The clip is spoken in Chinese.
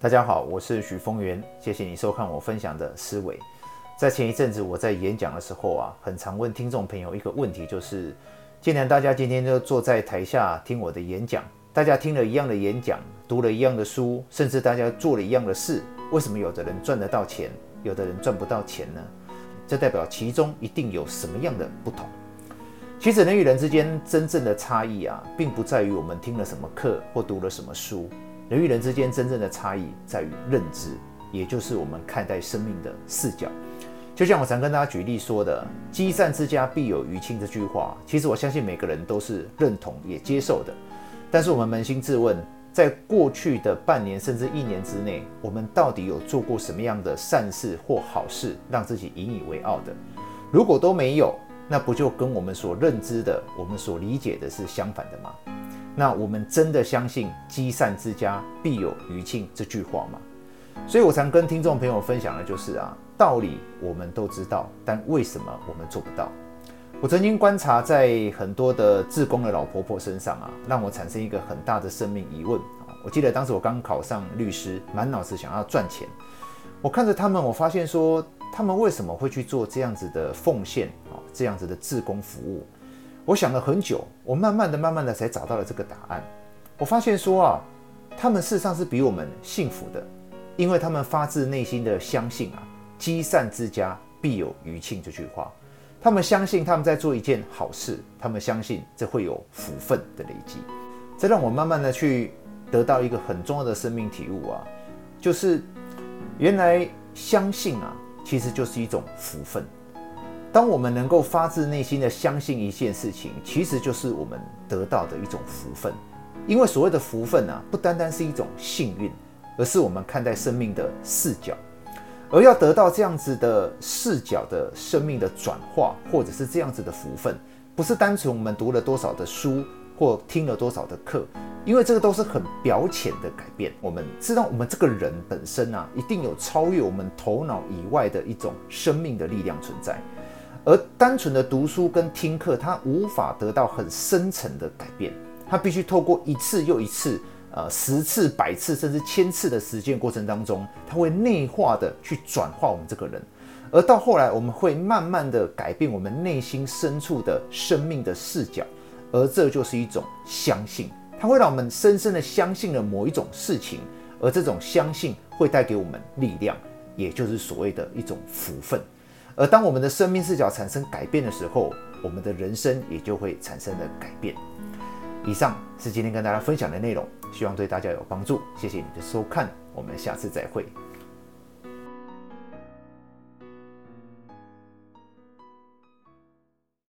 大家好，我是许峰源，谢谢你收看我分享的思维。在前一阵子我在演讲的时候啊，很常问听众朋友一个问题，就是既然大家今天都坐在台下听我的演讲，大家听了一样的演讲，读了一样的书，甚至大家做了一样的事，为什么有的人赚得到钱，有的人赚不到钱呢？这代表其中一定有什么样的不同？其实人与人之间真正的差异啊，并不在于我们听了什么课或读了什么书。人与人之间真正的差异在于认知，也就是我们看待生命的视角。就像我常跟大家举例说的“积善之家必有余庆”这句话，其实我相信每个人都是认同也接受的。但是我们扪心自问，在过去的半年甚至一年之内，我们到底有做过什么样的善事或好事，让自己引以为傲的？如果都没有，那不就跟我们所认知的、我们所理解的是相反的吗？那我们真的相信“积善之家必有余庆”这句话吗？所以我常跟听众朋友分享的就是啊，道理我们都知道，但为什么我们做不到？我曾经观察在很多的志工的老婆婆身上啊，让我产生一个很大的生命疑问。我记得当时我刚考上律师，满脑子想要赚钱，我看着他们，我发现说他们为什么会去做这样子的奉献啊，这样子的志工服务？我想了很久，我慢慢的、慢慢的才找到了这个答案。我发现说啊，他们事实上是比我们幸福的，因为他们发自内心的相信啊，“积善之家必有余庆”这句话。他们相信他们在做一件好事，他们相信这会有福分的累积。这让我慢慢的去得到一个很重要的生命体悟啊，就是原来相信啊，其实就是一种福分。当我们能够发自内心的相信一件事情，其实就是我们得到的一种福分。因为所谓的福分啊，不单单是一种幸运，而是我们看待生命的视角。而要得到这样子的视角的生命的转化，或者是这样子的福分，不是单纯我们读了多少的书或听了多少的课，因为这个都是很表浅的改变。我们知道，我们这个人本身啊，一定有超越我们头脑以外的一种生命的力量存在。而单纯的读书跟听课，它无法得到很深层的改变，它必须透过一次又一次，呃，十次、百次甚至千次的实践过程当中，它会内化的去转化我们这个人，而到后来，我们会慢慢的改变我们内心深处的生命的视角，而这就是一种相信，它会让我们深深的相信了某一种事情，而这种相信会带给我们力量，也就是所谓的一种福分。而当我们的生命视角产生改变的时候，我们的人生也就会产生了改变。以上是今天跟大家分享的内容，希望对大家有帮助。谢谢你的收看，我们下次再会。